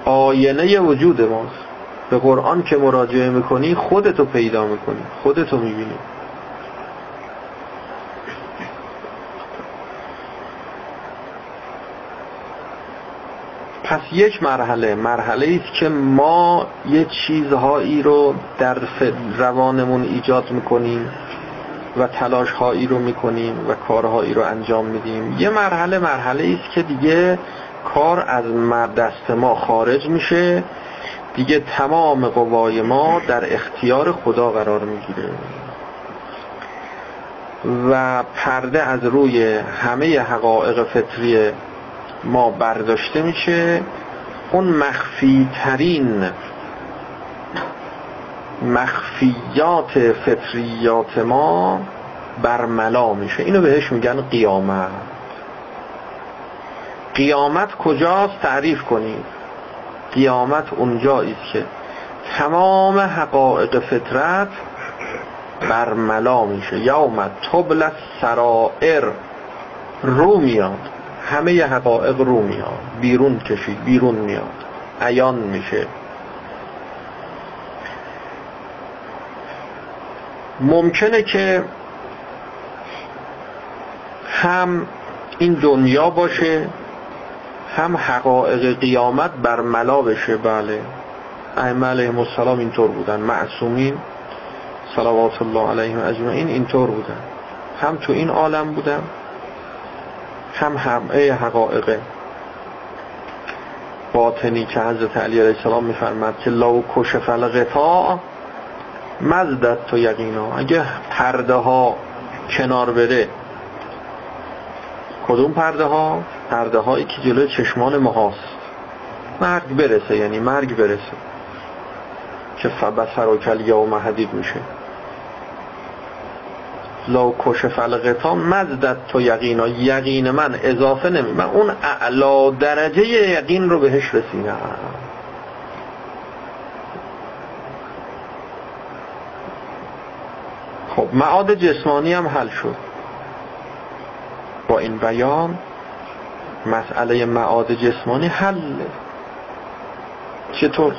آینه وجود ماست. به قرآن که مراجعه می‌کنی خودتو پیدا می‌کنی خودتو می‌بینی. پس یک مرحله مرحله است که ما یه چیزهایی رو در روانمون ایجاد می‌کنیم. و تلاش هایی رو می‌کنیم و کارهایی رو انجام میدیم. یه مرحله مرحله است که دیگه کار از دست ما خارج میشه. دیگه تمام قوای ما در اختیار خدا قرار می‌گیره. و پرده از روی همه حقایق فطری ما برداشته میشه. اون مخفی ترین مخفیات فطریات ما برملا میشه. اینو بهش میگن قیامت. قیامت کجاست؟ تعریف کنید قیامت اونجایی که تمام حقایق فطرت برملا میشه. یوم تبل سرائر رو میاد. همه حقایق رو میاد. بیرون کشید. بیرون میاد. عیان میشه. ممکنه که هم این دنیا باشه هم حقایق قیامت برملا بشه. بله. ائمه علیهم السلام اینطور بودن. معصومین صلوات الله علیهم اجمعین اینطور بودن. هم تو این عالم بودن هم همه حقایق باطنی که حضرت علی علیه السلام میفرمد که لو کشف الغطاء مزدت تو یقینا. اگه پرده ها کنار بره کدوم پرده ها پرده هایی که جلوی چشمان ماهاست مرگ برسه یعنی مرگ برسه. که فبسر و کل یوم حدید میشه. لو کش فلقتا مزدت تو یقینا. یقین من اضافه نمی من اون اعلا درجه یقین رو بهش رسیدم. خب معاد جسمانی هم حل شد. با این بیان مسئله معاد جسمانی حل چطور؟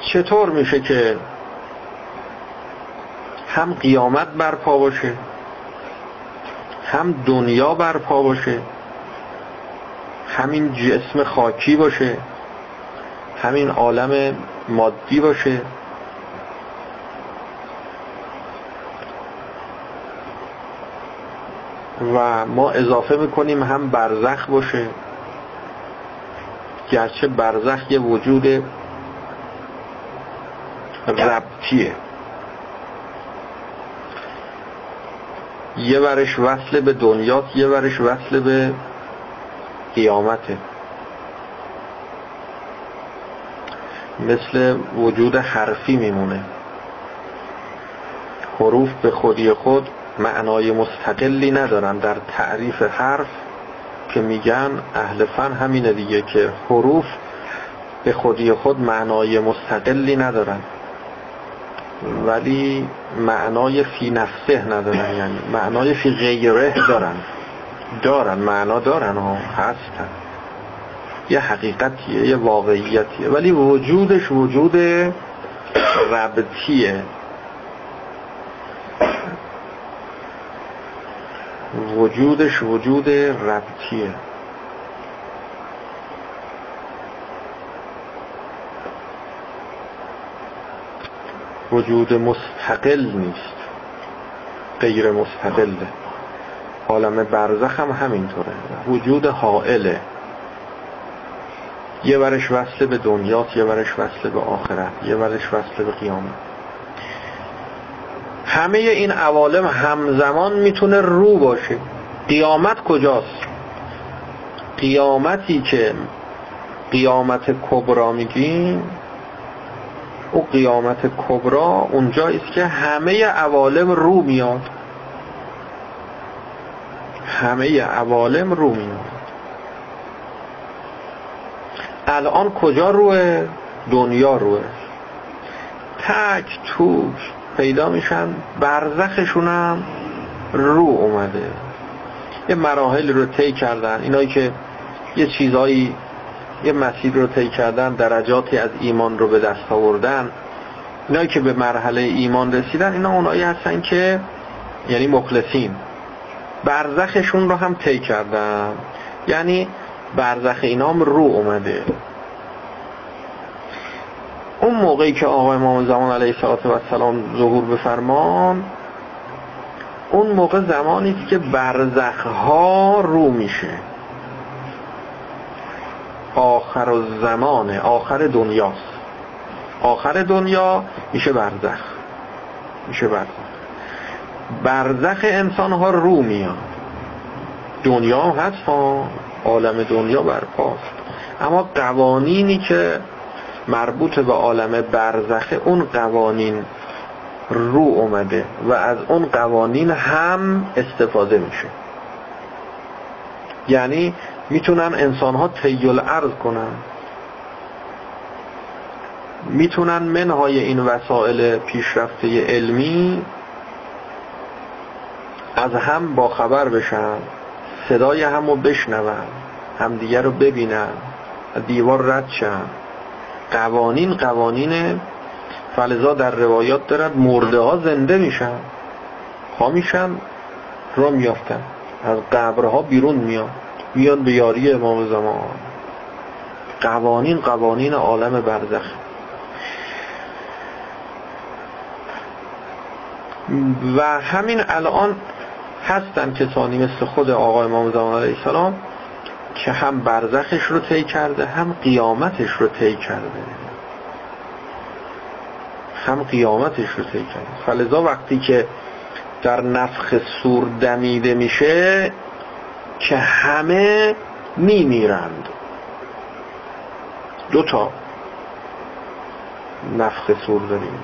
چطور میشه که هم قیامت برپا باشه هم دنیا برپا باشه همین جسم خاکی باشه همین عالم مادی باشه. و ما اضافه می‌کنیم هم برزخ باشه. گرچه برزخ یه وجود ربطیه. یه ورش وصل به دنیاست یه ورش وصل به قیامته. مثل وجود حرفی میمونه. حروف به خودی خود معنای مستقلی ندارن. در تعریف حرف که میگن اهل فن همینه دیگه که حروف به خودی خود معنای مستقلی ندارن. ولی معنای فی نفسه ندارن. یعنی معنای فی غیره دارن. دارن. معنا دارن ها هستن. یه حقیقتیه یه واقعیتیه. ولی وجودش وجود ربطیه. وجودش وجود ربطیه. وجود مستقل نیست. غیر مستقله. عالم برزخ هم همینطوره. وجود حائله. یه ورش وصل به دنیاست یه ورش وصل به آخرت یه ورش وصل به قیامت. همه این عوالم همزمان می‌تونه رو باشه. قیامت کجاست؟ قیامتی که قیامت کبرا میگیم او قیامت کبرا اونجاییست که همه عوالم رو میاد. همه عوالم رو میاد. الان کجا روه؟ دنیا روه. تک توک پیدا میشن برزخشون هم رو اومده. یه مراحل رو طی کردن اینایی که یه چیزایی یه مسیر رو طی کردن درجاتی از ایمان رو به دست آوردن اینایی که به مرحله ایمان رسیدن اینا اونایی هستن که یعنی مخلصین. برزخشون رو هم طی کردن. یعنی برزخ اینا هم رو اومده. اون موقعی که آقای امام زمان علیه السلام ظهور بفرمان اون موقع زمانی که برزخ ها رو میشه. آخر و زمانه آخر دنیاست. آخر دنیا میشه برزخ. میشه برزخ. برزخ انسان ها رو میاد. دنیا هست عالم دنیا برپاست اما قوانینی که مربوط به عالم برزخه اون قوانین رو اومده و از اون قوانین هم استفاده میشه. یعنی می‌تونن انسان ها تیل عرض کنن. می‌تونن منهای این وسایل پیشرفته علمی از هم با خبر بشن. صدای هم رو بشنون همدیگه رو ببینن دیوار رد شن قوانین قوانین فلزا در روایات دارد مرده ها زنده میشن. ها میشن را میافتن. از قبرها بیرون میان. میان به یاری امام زمان. قوانین قوانین عالم برزخ. و همین الان هستن کسانی مثل خود آقای امام زمان علیه السلام که هم برزخش رو طی کرده هم قیامتش رو طی کرده. هم قیامتش رو طی کرده. فلذا وقتی که در نفخ سور دمیده میشه که همه میمیرند. دو تا نفخ سور داریم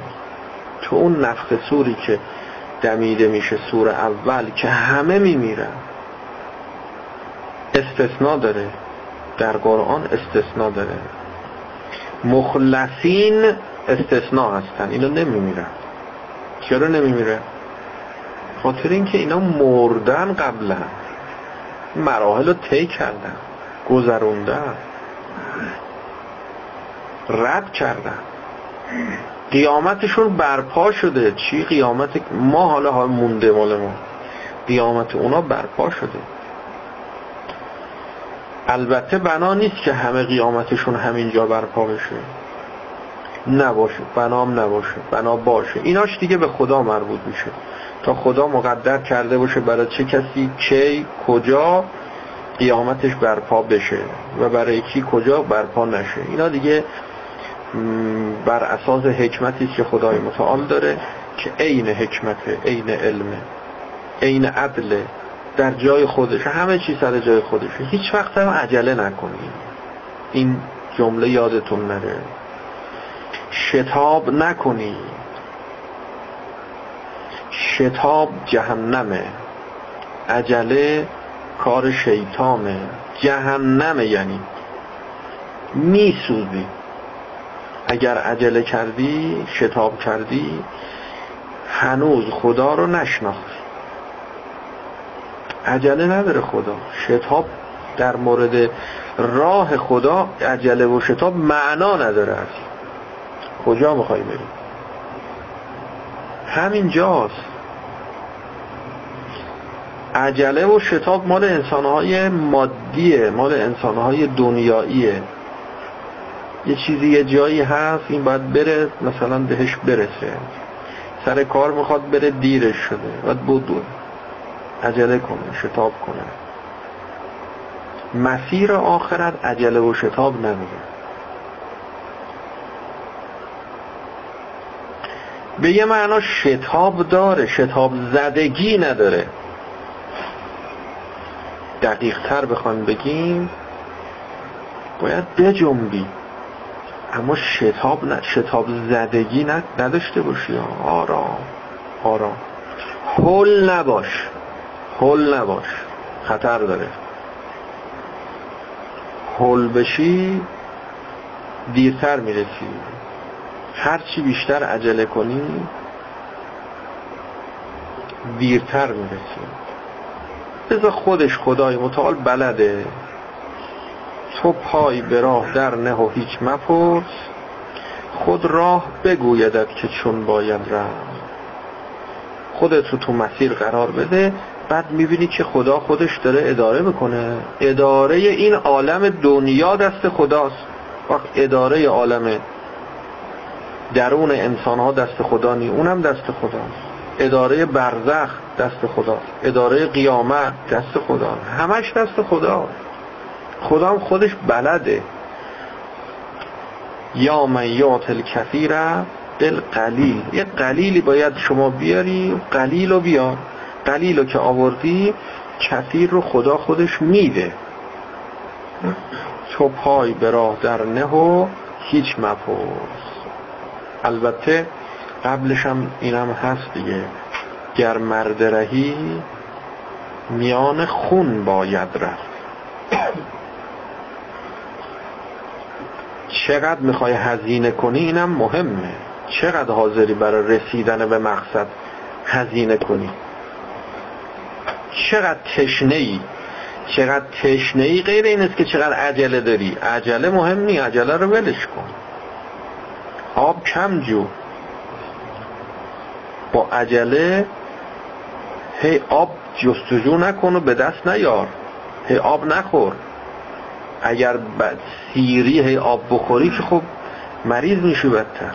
تو اون نفخ سوری که دمیده میشه سور اول که همه میمیرن. استثناء داره. در قرآن استثناء داره. مخلصین استثناء هستن. اینا نمیمیرن. چرا نمیمیره؟ خاطر اینکه اینا مردن قبلا مراحل رو طی کردن. گذروندن. رد کردن. قیامتشون برپا شده. چی قیامت؟ ما حالا ها مونده مال ما. قیامت اونا برپا شده. البته بنا نیست که همه قیامتشون همینجا برپا بشه. نباشه. بنام نباشه. بنا باشه. ایناش دیگه به خدا مربوط میشه. تا خدا مقدر کرده باشه برای چه کسی کی کجا قیامتش برپا بشه و برای کی کجا برپا نشه. اینا دیگه بر اساس حکمتی که خدای متعال داره که عین حکمته عین علمه عین عدله در جای خودش همه چی سر جای خودشه هیچ وقت هم عجله نکنید این جمله یادتون نره. شتاب نکنی. شتاب جهنمه. عجله کار شیطانه. جهنمه یعنی. میسوزی. اگر عجله کردی شتاب کردی هنوز خدا رو نشناختی. عجله نداره خدا. شتاب در مورد راه خدا عجله و شتاب معنا نداره کجا می‌خوای بری؟ همین جاست. عجله و شتاب مال انسانهای مادیه مال انسانهای دنیاییه. یه چیزی یه جایی هست این باید بره مثلا بهش برسه. سر کار می‌خواد بره دیرش شده باید بود عجله کنه شتاب کنه. مسیر آخرت عجله و شتاب نداره. به یه معنا شتاب داره شتاب زدگی نداره. دقیق تر بخوان بگیم باید بجنبی اما شتاب نه شتاب زدگی نداشته باشی. آرام آرام. هل نباش. هل نباش. خطر داره. هل بشی دیرتر می‌رسی. هرچی بیشتر عجله کنی دیرتر می‌رسی. بذار خودش خدای متعال بلده. تو پای به راه در نه و هیچ مپرس. خود راه بگویدد که چون باید رفت. خودت رو تو مسیر قرار بده بعد می‌بینی که خدا خودش داره اداره می‌کنه. اداره این عالم دنیا دست خداست. وقت اداره عالم درون انسان ها دست خدا نی اونم دست خداست. اداره برزخ دست خدا اداره قیامت دست خدا همش دست خدا خدا هم خودش بلده. یا من یات الکثیر دل قلیل یه قلیلی باید شما بیاری قلیل رو بیار. قلیل رو که آوردی کثیر رو خدا خودش میده. تو پای به راه در نه و هیچ مپرس. البته قبلش هم اینم هست دیگه. گر مرد رهی میان خون باید رفت. چقدر می‌خوای هزینه کنی اینم مهمه. چقدر حاضری برای رسیدن به مقصد هزینه کنی؟ چقدر تشنه ای چقدر تشنه ای غیر این است که چقدر عجله داری. عجله مهم نی عجله رو ولش کن. آب کم جو. با عجله هی آب جستجو نکن و به دست نیار. هی آب نخور. اگر سیری هی آب بخوری که خب مریض میشی بدتر.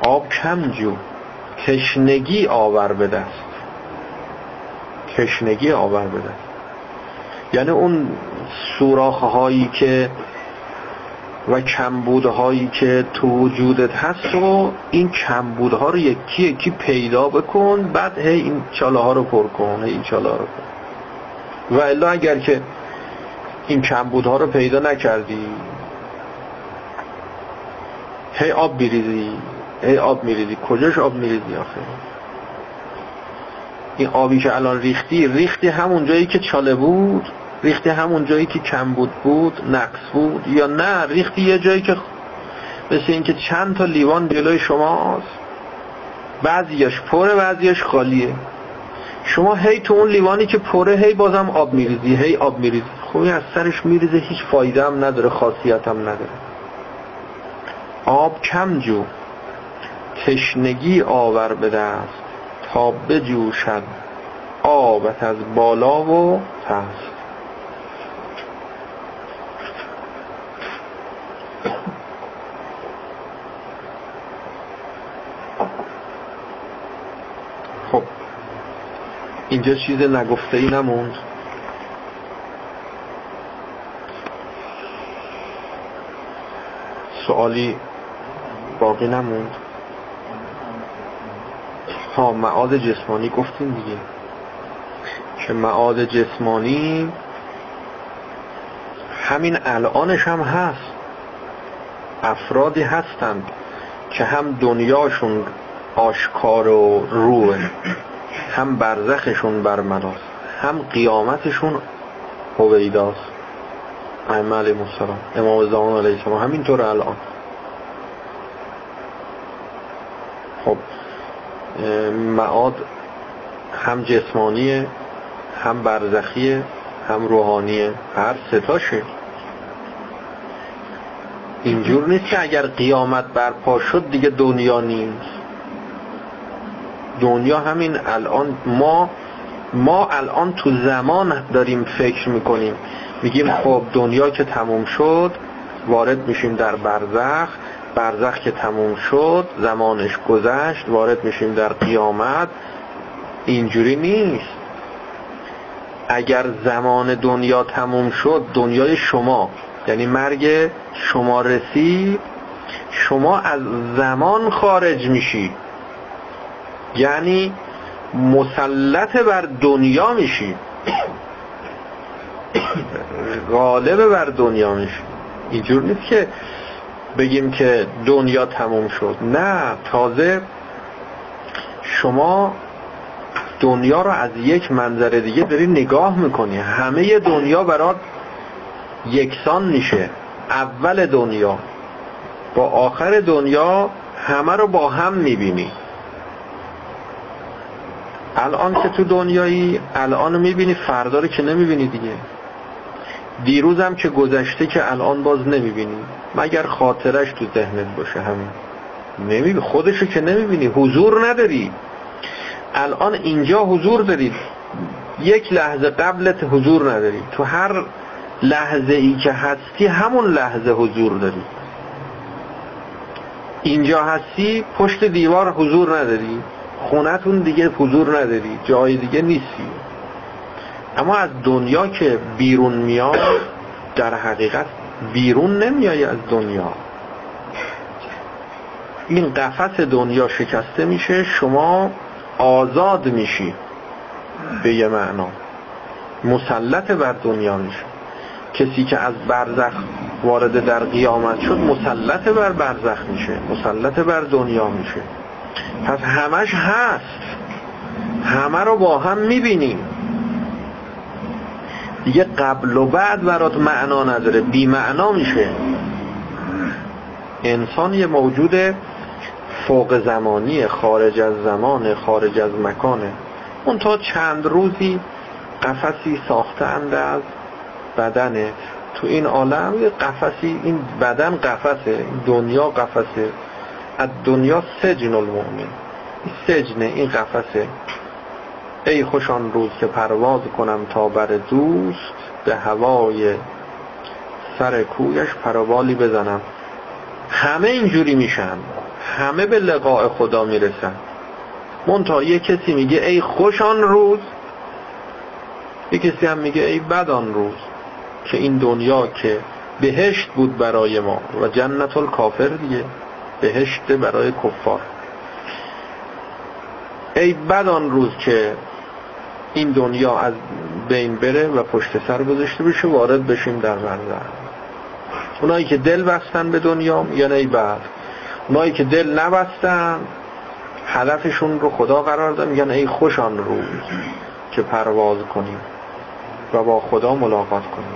آب کم جو. کشنگی آور به دست. کشنگی آور به دست. یعنی اون سوراخ هایی که و کمبودهایی که تو وجودت هست و این کمبودها رو یکی یکی پیدا بکن بعد هی این چاله ها رو پر کن هی این چاله ها رو کن. و الا اگر که این کمبودها رو پیدا نکردی؟ هی آب میریزی هی آب میریزی. کجاش آب میریزی آخه؟ این آبی که الان ریختی ریختی همون جایی که چاله بود ریختی همون جایی که کم بود بود نقص بود یا نه ریختی یه جایی که مثل اینکه چند تا لیوان جلوی شماست. بعضیش پره بعضیش خالیه. شما هی تو اون لیوانی که پره هی بازم آب میریزی هی آب میریزی. کوه از سرش میریزه هیچ فایده هم نداره خاصیت هم نداره. آب کم جو تشنگی آور بده است تا بجوشد آبت از بالا و تحت خب اینجا چیز نگفته ای نموند. سوالی باقی نموند. ها معاد جسمانی گفتیم دیگه. که معاد جسمانی همین الانش هم هست. افرادی هستند که هم دنیاشون آشکار و روه هم برزخشون برملاست هم قیامتشون هویداست. ائمه علیهم السلام. امام زمان علیه السلام. همینطور الان. خب معاد هم جسمانیه هم برزخیه هم روحانیه. هر ستاشه اینجور نیست که اگر قیامت برپا شد دیگه دنیا نیست. دنیا همین الان ما ما الان تو زمان داریم فکر می‌کنیم. میگیم خب دنیا که تموم شد وارد میشیم در برزخ. برزخ که تموم شد زمانش گذشت وارد میشیم در قیامت. اینجوری نیست. اگر زمان دنیا تموم شد دنیای شما یعنی مرگ شما رسید شما از زمان خارج میشی. یعنی مسلط بر دنیا میشی. غالب بر دنیا میشی اینجور نیست که بگیم که دنیا تموم شد. نه تازه شما دنیا رو از یک منظر دیگه داری نگاه می‌کنی. همه دنیا برات یکسان میشه. اول دنیا. با آخر دنیا همه رو با هم می‌بینی. الان که تو دنیایی الان می‌بینی فردا رو که نمی‌بینی دیگه. دیروزم که گذشته که الان باز نمی‌بینی مگر خاطرش تو ذهنت باشه همین؟ نمی‌بینی خودشو که نمی‌بینی. حضور نداری. الان اینجا حضور داری. یک لحظه قبلت حضور نداری. تو هر لحظه ای که هستی همون لحظه حضور داری. اینجا هستی پشت دیوار حضور نداری. خونتون دیگه حضور نداری. جای دیگه نیستی. اما از دنیا که بیرون میاد در حقیقت بیرون نمیای از دنیا. این قفس دنیا شکسته میشه شما آزاد میشی به یه معنا. مسلط بر دنیا میشه. کسی که از برزخ وارد در قیامت شد مسلط بر برزخ میشه مسلط بر دنیا میشه. پس همش هست. همه رو با هم می‌بینیم. دیگه قبل و بعد برات معنا نداره. بی معنا میشه. انسان یه موجود فوق زمانی خارج از زمان خارج از مکانه. اون تا چند روزی قفسی ساخته از بدنه. تو این عالم یه قفسی این بدن قفسه دنیا قفسه. از دنیا سجن المؤمن. این سجنه این قفسه. ای خوشان روز که پرواز کنم تا بر دوست به هوای سر کویش پروالی بزنم. همه اینجوری میشن. همه به لقاء خدا می‌رسن. منتها یه کسی میگه ای خوشان روز. یه کسی هم میگه ای بدان روز که این دنیا که بهشت بود برای ما و جنت الکافر دیگه بهشت برای کفار. ای بدان روز که این دنیا از بین بره و پشت سر گذاشته بشه وارد بشیم در برزخ اونایی که دل بستن به دنیا یعنی ای بعد. اونایی که دل نبستن هدفشون رو خدا قرار دادن میگن ای خوشان روز که پرواز کنیم و با خدا ملاقات کنیم.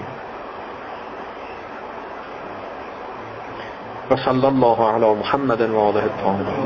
وصلى الله على محمد وعلى الطاهرين.